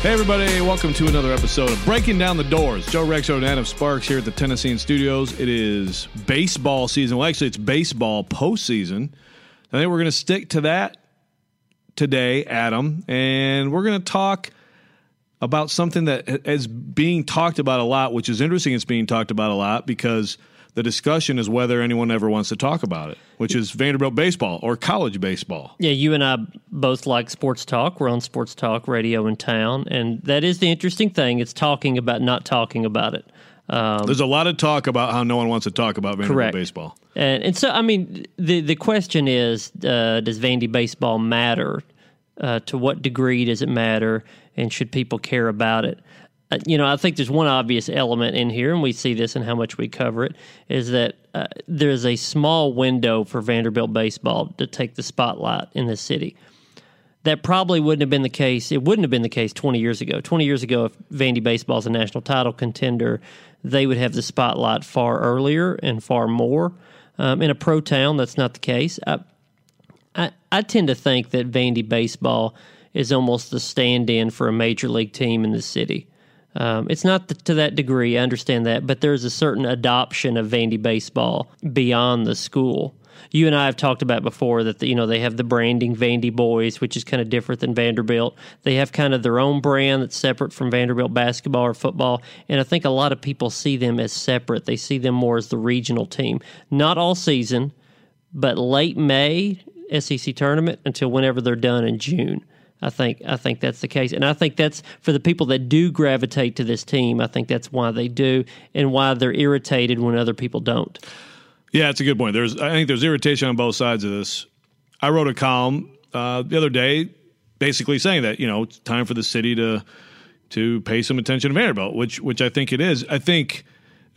Hey, everybody, welcome to another episode of Breaking Down the Doors. Joe Rexrode and Adam Sparks here at the Tennessean Studios. It is baseball season. Well, actually, it's baseball postseason. I think we're going to stick to that today, Adam, and we're going to talk about something that is being talked about a lot, which is interesting. It's being talked about a lot because the discussion is whether anyone ever wants to talk about it, which is Vanderbilt baseball or college baseball. Yeah, you and I both like sports talk. We're on sports talk radio in town, and that is the interesting thing. It's talking about not talking about it. Um, There's a lot of talk about how no one wants to talk about Vanderbilt correct. baseball. And, and so, I mean, the the question is, uh, does Vandy baseball matter? Uh, to what degree does it matter, and should people care about it? Uh, you know, I think there's one obvious element in here, and we see this in how much we cover it, is that uh, there's a small window for Vanderbilt baseball to take the spotlight in the city. That probably wouldn't have been the case. It wouldn't have been the case 20 years ago. 20 years ago, if Vandy baseball is a national title contender, they would have the spotlight far earlier and far more. Um, in a pro town, that's not the case. I, I, I tend to think that Vandy baseball is almost the stand in for a major league team in the city. Um, it's not to that degree, I understand that, but there's a certain adoption of Vandy baseball beyond the school. You and I have talked about before that the, you know they have the branding Vandy Boys, which is kind of different than Vanderbilt. They have kind of their own brand that's separate from Vanderbilt basketball or football, and I think a lot of people see them as separate. They see them more as the regional team, not all season, but late May SEC tournament until whenever they're done in June. I think I think that's the case, and I think that's for the people that do gravitate to this team. I think that's why they do, and why they're irritated when other people don't. Yeah, it's a good point. There's I think there's irritation on both sides of this. I wrote a column uh, the other day, basically saying that you know it's time for the city to to pay some attention to Vanderbilt, which which I think it is. I think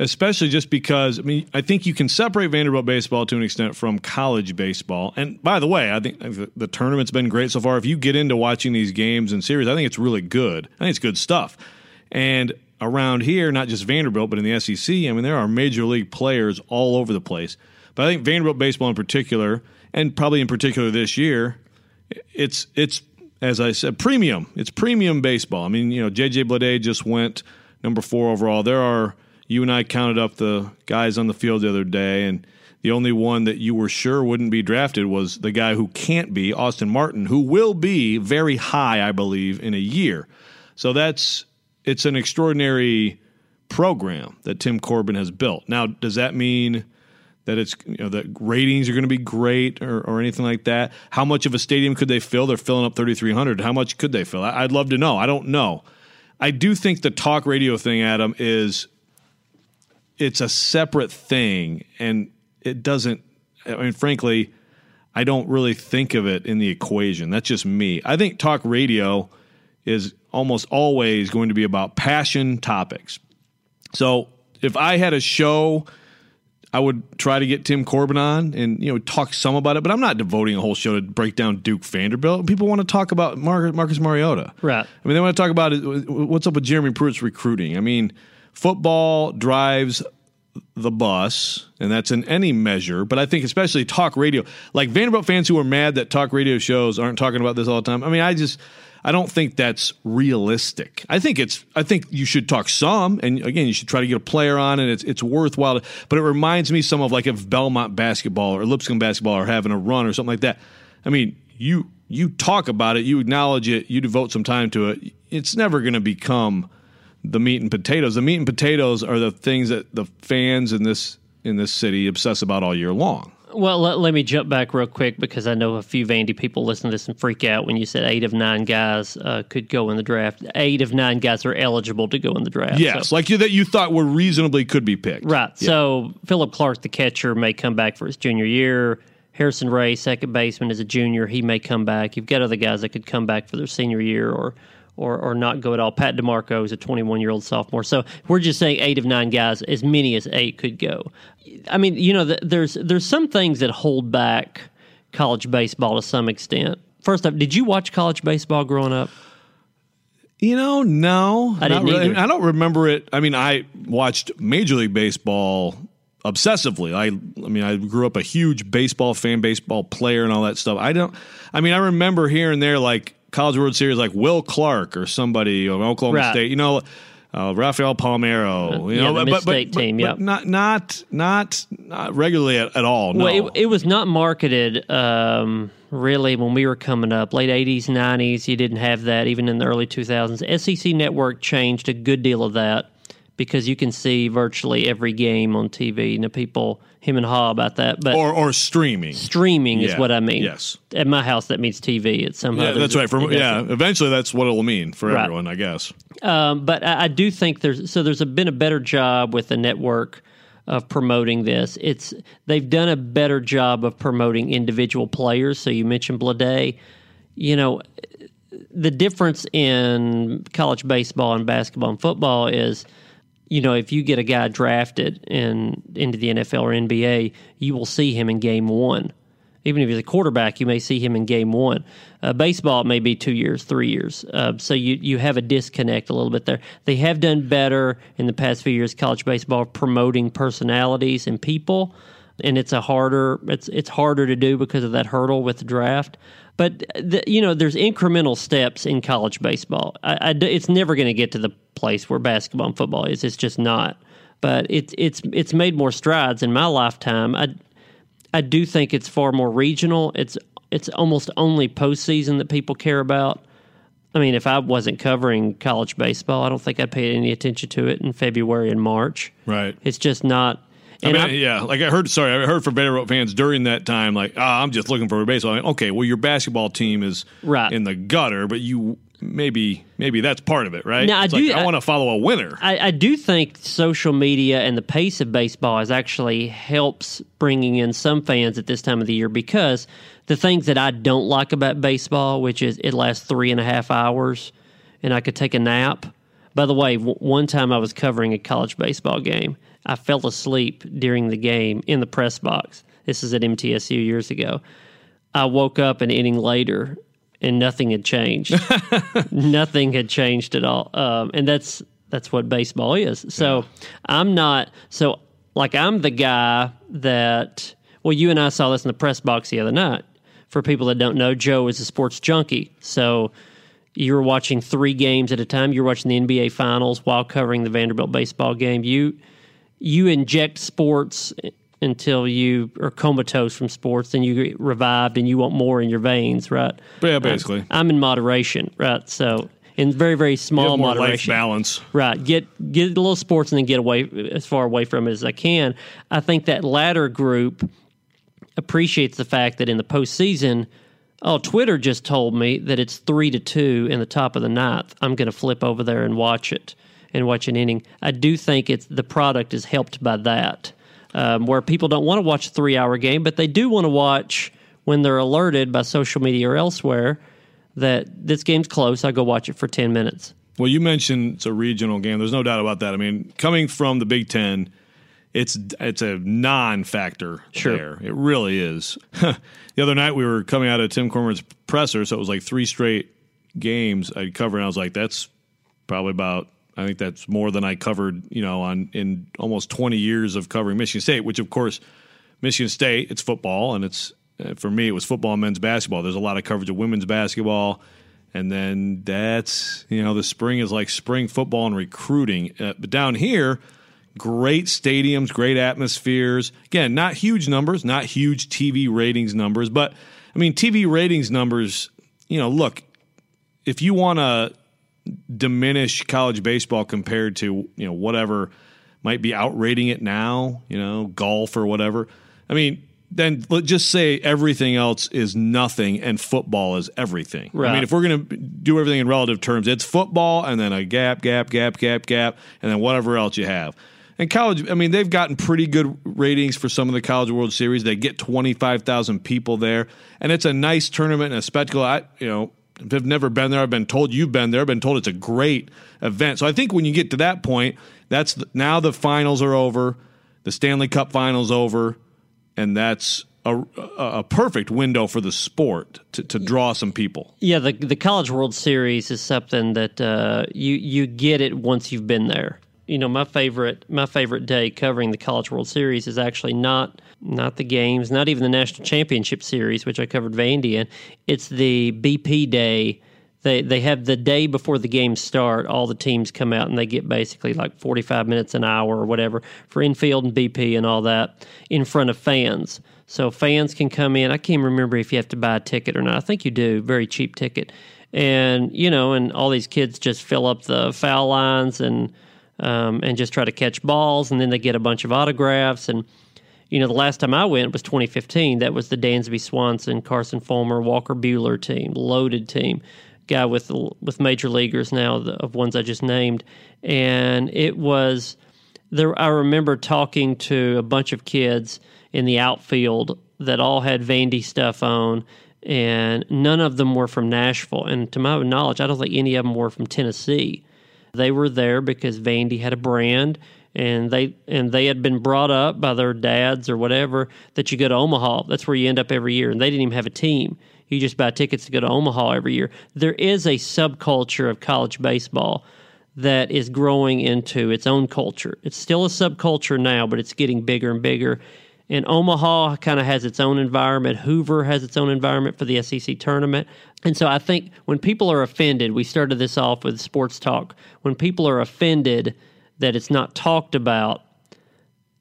especially just because I mean I think you can separate Vanderbilt baseball to an extent from college baseball. And by the way, I think the tournament's been great so far. If you get into watching these games and series, I think it's really good. I think it's good stuff. And around here, not just Vanderbilt, but in the SEC, I mean there are major league players all over the place. But I think Vanderbilt baseball in particular, and probably in particular this year, it's it's as I said, premium. It's premium baseball. I mean, you know, JJ Bleday just went number four overall. There are you and I counted up the guys on the field the other day, and the only one that you were sure wouldn't be drafted was the guy who can't be, Austin Martin, who will be very high, I believe, in a year. So that's it's an extraordinary program that Tim Corbin has built. Now, does that mean that it's you know that ratings are going to be great or, or anything like that? How much of a stadium could they fill? They're filling up 3,300. How much could they fill? I'd love to know. I don't know. I do think the talk radio thing, Adam, is it's a separate thing, and it doesn't. I mean, frankly, I don't really think of it in the equation. That's just me. I think talk radio is almost always going to be about passion topics. So if I had a show, I would try to get Tim Corbin on and you know talk some about it, but I'm not devoting a whole show to break down Duke Vanderbilt. People want to talk about Marcus Mariota, right? I mean, they want to talk about uh, what's up with Jeremy Pruitt's recruiting. I mean football drives the bus, and that's in any measure. But I think especially talk radio, like Vanderbilt fans who are mad that talk radio shows aren't talking about this all the time. I mean, I just I don't think that's realistic. I think it's I think you should talk some, and again, you should try to get a player on, and it's it's worthwhile. To, but it reminds me some of like if Belmont basketball or Lipscomb basketball are having a run or something like that. I mean, you you talk about it, you acknowledge it, you devote some time to it. It's never going to become the meat and potatoes. The meat and potatoes are the things that the fans in this in this city obsess about all year long. Well, let, let me jump back real quick because I know a few Vandy people listen to this and freak out when you said eight of nine guys uh, could go in the draft. Eight of nine guys are eligible to go in the draft. Yes, so- like you that you thought were reasonably could be picked. Right. So Philip Clarke, the catcher, may come back for his junior year. Harrison Ray, second baseman, is a junior. He may come back. You've got other guys that could come back for their senior year or or, or not go at all. Pat DeMarco is a 21 year old sophomore. So we're just saying eight of nine guys, as many as eight could go. I mean, you know, th- there's there's some things that hold back college baseball to some extent. First off, did you watch college baseball growing up? You know, no, I didn't really. I don't remember it. I mean, I watched Major League Baseball obsessively. I, I mean, I grew up a huge baseball fan, baseball player, and all that stuff. I don't. I mean, I remember here and there like College World Series, like Will Clark or somebody of Oklahoma Right. State. You know. Uh, Rafael Palmeiro, you yeah, know, but, but, Mid-State but, team, but not not not not regularly at, at all. No, Well, it, it was not marketed um, really when we were coming up, late 80s, 90s. You didn't have that even in the early 2000s. SEC Network changed a good deal of that because you can see virtually every game on TV. You know, people him and haw about that, but or or streaming. streaming is what I mean. yes. At my house, that means TV. At some Yeah, that's right. For yeah, eventually that's what it will mean for Right. everyone, I guess. Um, but I, I do think there's so there's a, been a better job with the network of promoting this. It's they've done a better job of promoting individual players. So you mentioned Blade. You know, the difference in college baseball and basketball and football is, you know, if you get a guy drafted in into the NFL or NBA, you will see him in game one. Even if he's a quarterback, you may see him in game one. Uh, baseball may be two years, three years. Uh, so you you have a disconnect a little bit there. They have done better in the past few years, college baseball, promoting personalities and people, and it's a harder it's it's harder to do because of that hurdle with the draft. But the, you know, there's incremental steps in college baseball. I, I it's never going to get to the place where basketball and football is. It's just not. But it's it's it's made more strides in my lifetime. I I do think it's far more regional. It's it's almost only postseason that people care about. I mean, if I wasn't covering college baseball, I don't think I'd pay any attention to it in February and March. Right. It's just not. I mean, yeah, like I heard. Sorry, I heard from Vanderbilt fans during that time, like, ah, I'm just looking for a baseball. Like, okay, well, your basketball team is Right. in the gutter, but you maybe maybe that's part of it, right? Now, I do- like, I, I- want to follow a winner. I, I do think social media and the pace of baseball has actually helps bringing in some fans at this time of the year because the things that I don't like about baseball, which is it lasts three and a half hours, and I could take a nap. By the way, w- one time I was covering a college baseball game. I fell asleep during the game in the press box. This is at MTSU years ago. I woke up an inning later and nothing had changed. nothing had changed at all. Um, and that's that's what baseball is. So I'm not so like I'm the guy that well you and I saw this in the press box the other night. For people that don't know, Joe is a sports junkie. So you were watching three games at a time. You were watching the NBA finals while covering the Vanderbilt baseball game. You you inject sports until you are comatose from sports, then you get revived and you want more in your veins, right? Yeah, basically. I'm in moderation, right? So in very very small have more life moderation, balance. right? Get get a little sports and then get away as far away from it as I can. I think that latter group appreciates the fact that in the postseason. Oh, Twitter just told me that it's three to two in the top of the ninth. I'm going to flip over there and watch it and watch an inning. I do think it's the product is helped by that, um, where people don't want to watch a three hour game, but they do want to watch when they're alerted by social media or elsewhere that this game's close. I go watch it for ten minutes. Well, you mentioned it's a regional game. There's no doubt about that. I mean, coming from the Big Ten, it's it's a non-factor Sure. there. It really is. the other night we were coming out of Tim Corbin's presser, so it was like three straight games I'd cover, and I was like, that's probably about. I think that's more than I covered, you know, on in almost 20 years of covering Michigan State. Which, of course, Michigan State, it's football, and it's uh, for me, it was football and men's basketball. There's a lot of coverage of women's basketball, and then that's you know the spring is like spring football and recruiting. Uh, but down here, great stadiums, great atmospheres. Again, not huge numbers, not huge TV ratings numbers, but I mean TV ratings numbers. You know, look, if you want to diminish college baseball compared to you know whatever might be outrating it now, you know, golf or whatever. I mean, then let's just say everything else is nothing and football is everything. I mean, if we're going to do everything in relative terms, it's football and then a gap, gap, gap, gap, gap, and then whatever else you have. And college, I mean, they've gotten pretty good ratings for some of the College World Series. They get 25,000 people there, and it's a nice tournament and a spectacle. I, you know, if I've never been there, I've been told you've been there, I've been told it's a great event. So I think when you get to that point, that's the, now the finals are over, the Stanley Cup finals over, and that's a, a, a perfect window for the sport to, to draw some people. Yeah, the the College World Series is something that uh, you you get it once you've been there. You know, my favorite my favorite day covering the College World Series is actually not not the games, not even the National Championship Series, which I covered Vandy in. It's the BP day. They they have the day before the games start. All the teams come out and they get basically like forty five minutes an hour or whatever for infield and BP and all that in front of fans. So fans can come in. I can't remember if you have to buy a ticket or not. I think you do. Very cheap ticket, and you know, and all these kids just fill up the foul lines and um, and just try to catch balls, and then they get a bunch of autographs. And you know, the last time I went was 2015. That was the Dansby Swanson, Carson Fulmer, Walker Buehler team, loaded team, guy with with major leaguers now of ones I just named, and it was there. I remember talking to a bunch of kids in the outfield that all had Vandy stuff on. And none of them were from Nashville. And to my knowledge, I don't think any of them were from Tennessee. They were there because Vandy had a brand and they and they had been brought up by their dads or whatever that you go to Omaha. That's where you end up every year. And they didn't even have a team. You just buy tickets to go to Omaha every year. There is a subculture of college baseball that is growing into its own culture. It's still a subculture now, but it's getting bigger and bigger. And Omaha kind of has its own environment. Hoover has its own environment for the SEC tournament. And so I think when people are offended, we started this off with sports talk. When people are offended that it's not talked about,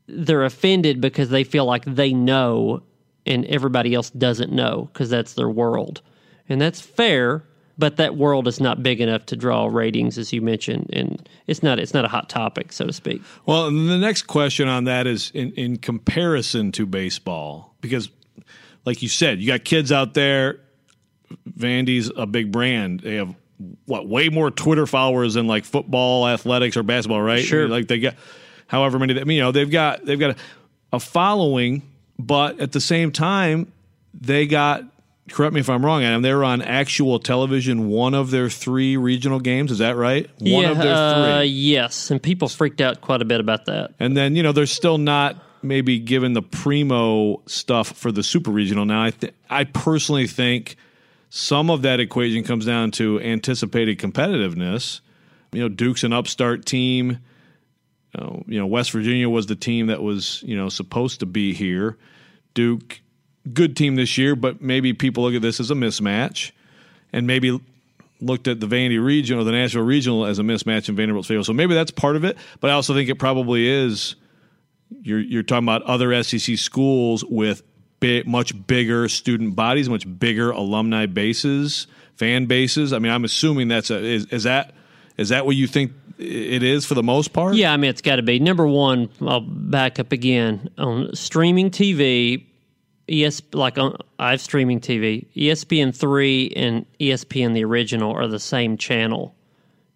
they're offended because they feel like they know and everybody else doesn't know because that's their world. And that's fair, but that world is not big enough to draw ratings as you mentioned and it's not it's not a hot topic so to speak. Well, the next question on that is in, in comparison to baseball, because like you said, you got kids out there. Vandy's a big brand. They have what way more Twitter followers than like football, athletics, or basketball, right? Sure. Like they got however many. Mean, you know, they've got they've got a, a following, but at the same time, they got. Correct me if I'm wrong, Adam. They were on actual television one of their three regional games. Is that right? One yeah, of their uh, three. yes, and people freaked out quite a bit about that. And then, you know, they're still not maybe given the primo stuff for the super regional. Now, I, th- I personally think some of that equation comes down to anticipated competitiveness. You know, Duke's an upstart team. Uh, you know, West Virginia was the team that was, you know, supposed to be here. Duke, good team this year, but maybe people look at this as a mismatch and maybe looked at the Vandy regional, the Nashville regional as a mismatch in Vanderbilt's favor. So maybe that's part of it, but I also think it probably is. You're you're talking about other SEC schools with much bigger student bodies, much bigger alumni bases, fan bases. I mean, I'm assuming that's a is, is that is that what you think it is for the most part? Yeah, I mean, it's got to be number one. I'll back up again on streaming TV. ES like on I have streaming TV. ESPN three and ESPN the original are the same channel.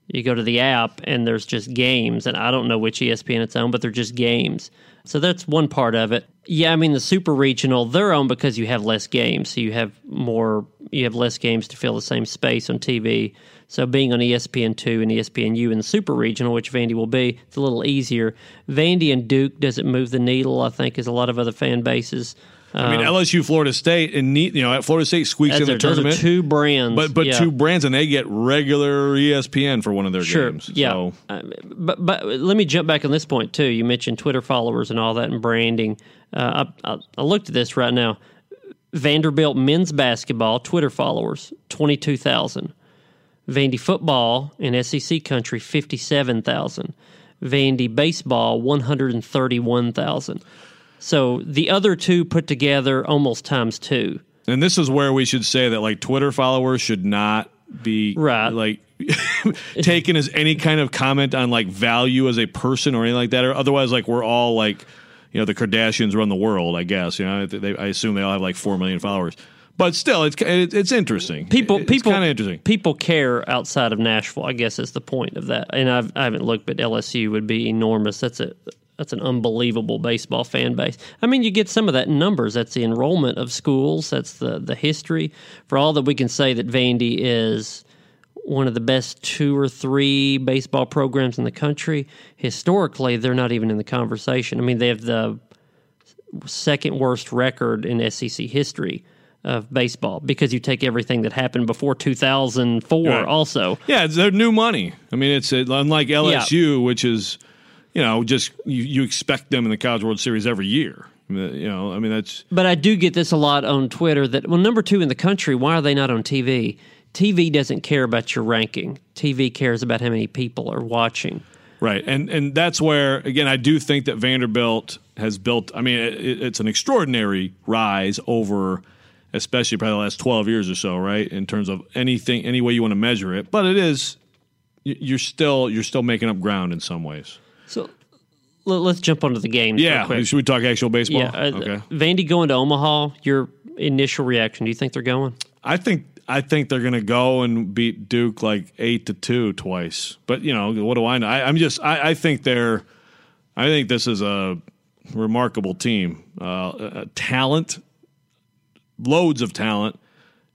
You go to the app and there's just games, and I don't know which ESPN it's on, but they're just games. So that's one part of it. Yeah, I mean the super regional they're on because you have less games, so you have more, you have less games to fill the same space on TV. So being on ESPN two and ESPNU in the super regional, which Vandy will be, it's a little easier. Vandy and Duke doesn't move the needle, I think, as a lot of other fan bases. I mean, LSU, Florida State, and neat, you know, Florida State squeaks in the are, those are tournament. two brands, but but yeah. two brands, and they get regular ESPN for one of their Sure. games. Yeah. So, Uh, but but let me jump back on this point too. You mentioned Twitter followers and all that and branding. Uh, I, I, I looked at this right now. Vanderbilt men's basketball Twitter followers twenty two thousand. Vandy football in SEC country fifty seven thousand. Vandy baseball one hundred and thirty one thousand. So the other two put together almost times two. and this is where we should say that like Twitter followers should not be Right. like taken as any kind of comment on like value as a person or anything like that, or otherwise like we're all like. you know the Kardashians run the world. I guess you know they, I assume they all have like four million followers. But still, it's it's interesting. People, it's people, kind of interesting. People care outside of Nashville. I guess is the point of that. And I've, I haven't looked, but LSU would be enormous. That's a that's an unbelievable baseball fan base. I mean, you get some of that in numbers. That's the enrollment of schools. That's the the history. For all that we can say that Vandy is one of the best two or three baseball programs in the country. Historically, they're not even in the conversation. I mean, they have the second worst record in SEC history of baseball because you take everything that happened before 2004 Right. also. Yeah, they're new money. I mean, it's unlike LSU, which is, you know, just you, you expect them in the College World Series every year. Uh, you know, I mean that's But I do get this a lot on Twitter that well number 2 in the country, why are they not on TV? TV doesn't care about your ranking. TV cares about how many people are watching. right, and and that's where again I do think that Vanderbilt has built. I mean, it, it's an extraordinary rise over, especially probably the last twelve years or so, right? In terms of anything, any way you want to measure it, but it is you're still you're still making up ground in some ways. So let- let's jump onto the games real Yeah, should we talk actual baseball? Yeah, uh, okay. Vandy going to Omaha, your initial reaction, do you think they're going? I think I think they're going to go and beat Duke like eight to two twice. But you know, what do I know? I, I'm just I, I think they're I think this is a remarkable team. Uh, uh, talent, loads of talent,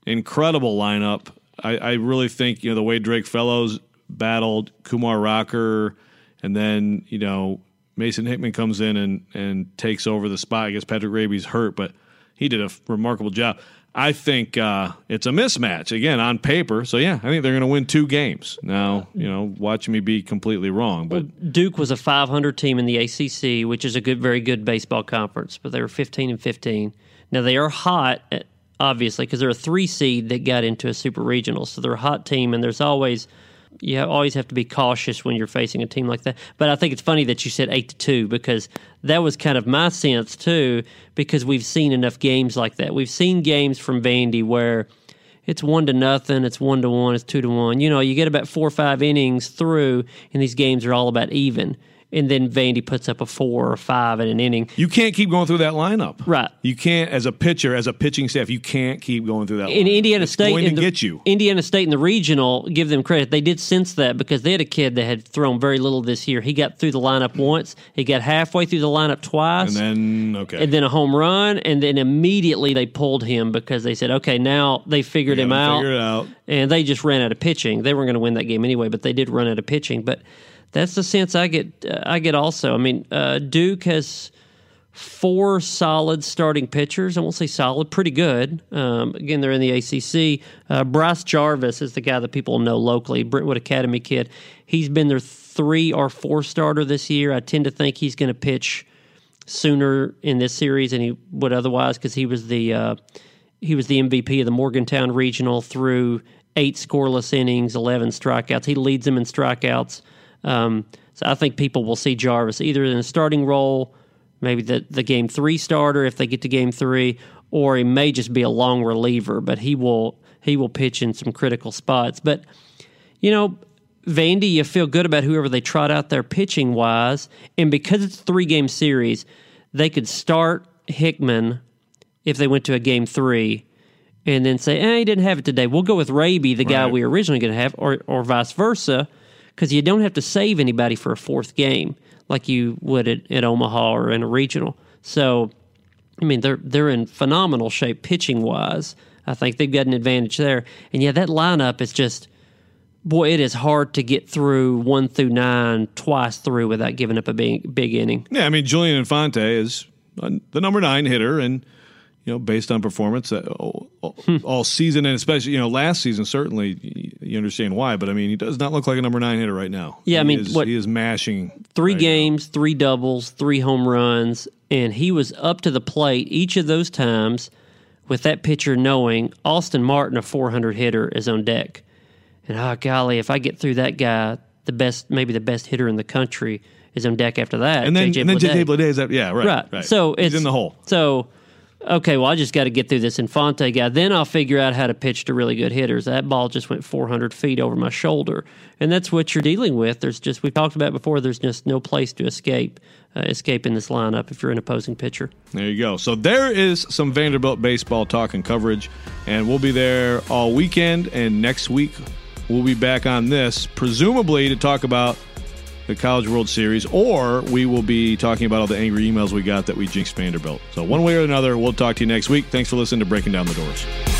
incredible lineup. I, I really think you know the way Drake Fellows battled Kumar Rocker, and then you know Mason Hickman comes in and and takes over the spot. I guess Patrick Raby's hurt, but he did a f- remarkable job. I think uh, it's a mismatch again on paper. So yeah, I think they're going to win two games. Now you know, watching me be completely wrong, but Duke was a 500 team in the ACC, which is a good, very good baseball conference, but they were 15 and 15. Now they are hot, eh, obviously, because they're a three seed that got into a super regional, so they're a hot team, and there's always you always have to be cautious when you're facing a team like that. But I think it's funny that you said eight to two because that was kind of my sense too, because we've seen enough games like that. We've seen games from Vandy where it's one to nothing, it's one to one, it's two to one. You know, you get about four or five innings through, and these games are all about even. And then Vandy puts up a four or five in an inning. you can't keep going through that lineup. Right. You can't, as a pitcher, as a pitching staff, you can't keep going through that. in lineup. Indiana It's State, going in to the, get you. Indiana State in the regional, give them credit. They did sense that because they had a kid that had thrown very little this year. He got through the lineup once. He got halfway through the lineup twice. And then okay, and then a home run, and then immediately they pulled him because they said, "Okay, now they figured him out." Figure it out. and they just ran out of pitching. They weren't going to win that game anyway, but they did run out of pitching. But that's the sense I get. Uh, I get also. I mean, uh, Duke has four solid starting pitchers. I won't say solid, pretty good. Um, again, they're in the ACC. Uh, Bryce Jarvis is the guy that people know locally, Brentwood Academy kid. He's been their three or four starter this year. I tend to think he's going to pitch sooner in this series than he would otherwise because he was the uh, he was the MVP of the Morgantown Regional through eight scoreless innings, eleven strikeouts. He leads them in strikeouts. Um, so I think people will see Jarvis either in a starting role, maybe the the game three starter if they get to game three, or he may just be a long reliever. But he will he will pitch in some critical spots. But you know, Vandy, you feel good about whoever they trot out there pitching wise. And because it's a three game series, they could start Hickman if they went to a game three and then say, eh, he didn't have it today. We'll go with Raby, the guy we originally going to have, or, or vice versa, because you don't have to save anybody for a fourth game like you would at, at Omaha or in a regional. So, I mean, they're they're in phenomenal shape pitching wise. I think they've got an advantage there. And yeah, that lineup is just boy, it is hard to get through one through nine twice through without giving up a big big inning. Yeah, I mean Julian Infante is the number nine hitter, and you know based on performance uh, all, all, Hmm. season, and especially you know last season, certainly you understand why. But I mean, he does not look like a number nine hitter right now. Yeah, I He mean, is, what- he is mashing Three right games, three doubles, three home runs, and he was up to the plate each of those times with that pitcher knowing Austin Martin, a 400 hitter, is on deck. And oh golly, if I get through that guy, the best, maybe the best hitter in the country is on deck after that. And then JJ and then Bleday. JJ Bleday is that yeah right right. right So He's it's in the hole. So okay, well, I just got to get through this Infante guy. Then I'll figure out how to pitch to really good hitters. That ball just went 400 feet over my shoulder. And that's what you're dealing with. There's just, we talked about before, there's just no place to escape. Uh, escape in this lineup if you're an opposing pitcher. There you go. So there is some Vanderbilt baseball talk and coverage, and we'll be there all weekend. And next week, we'll be back on this, presumably to talk about the College World Series, or we will be talking about all the angry emails we got that we jinxed Vanderbilt. So, one way or another, we'll talk to you next week. Thanks for listening to Breaking Down the Doors.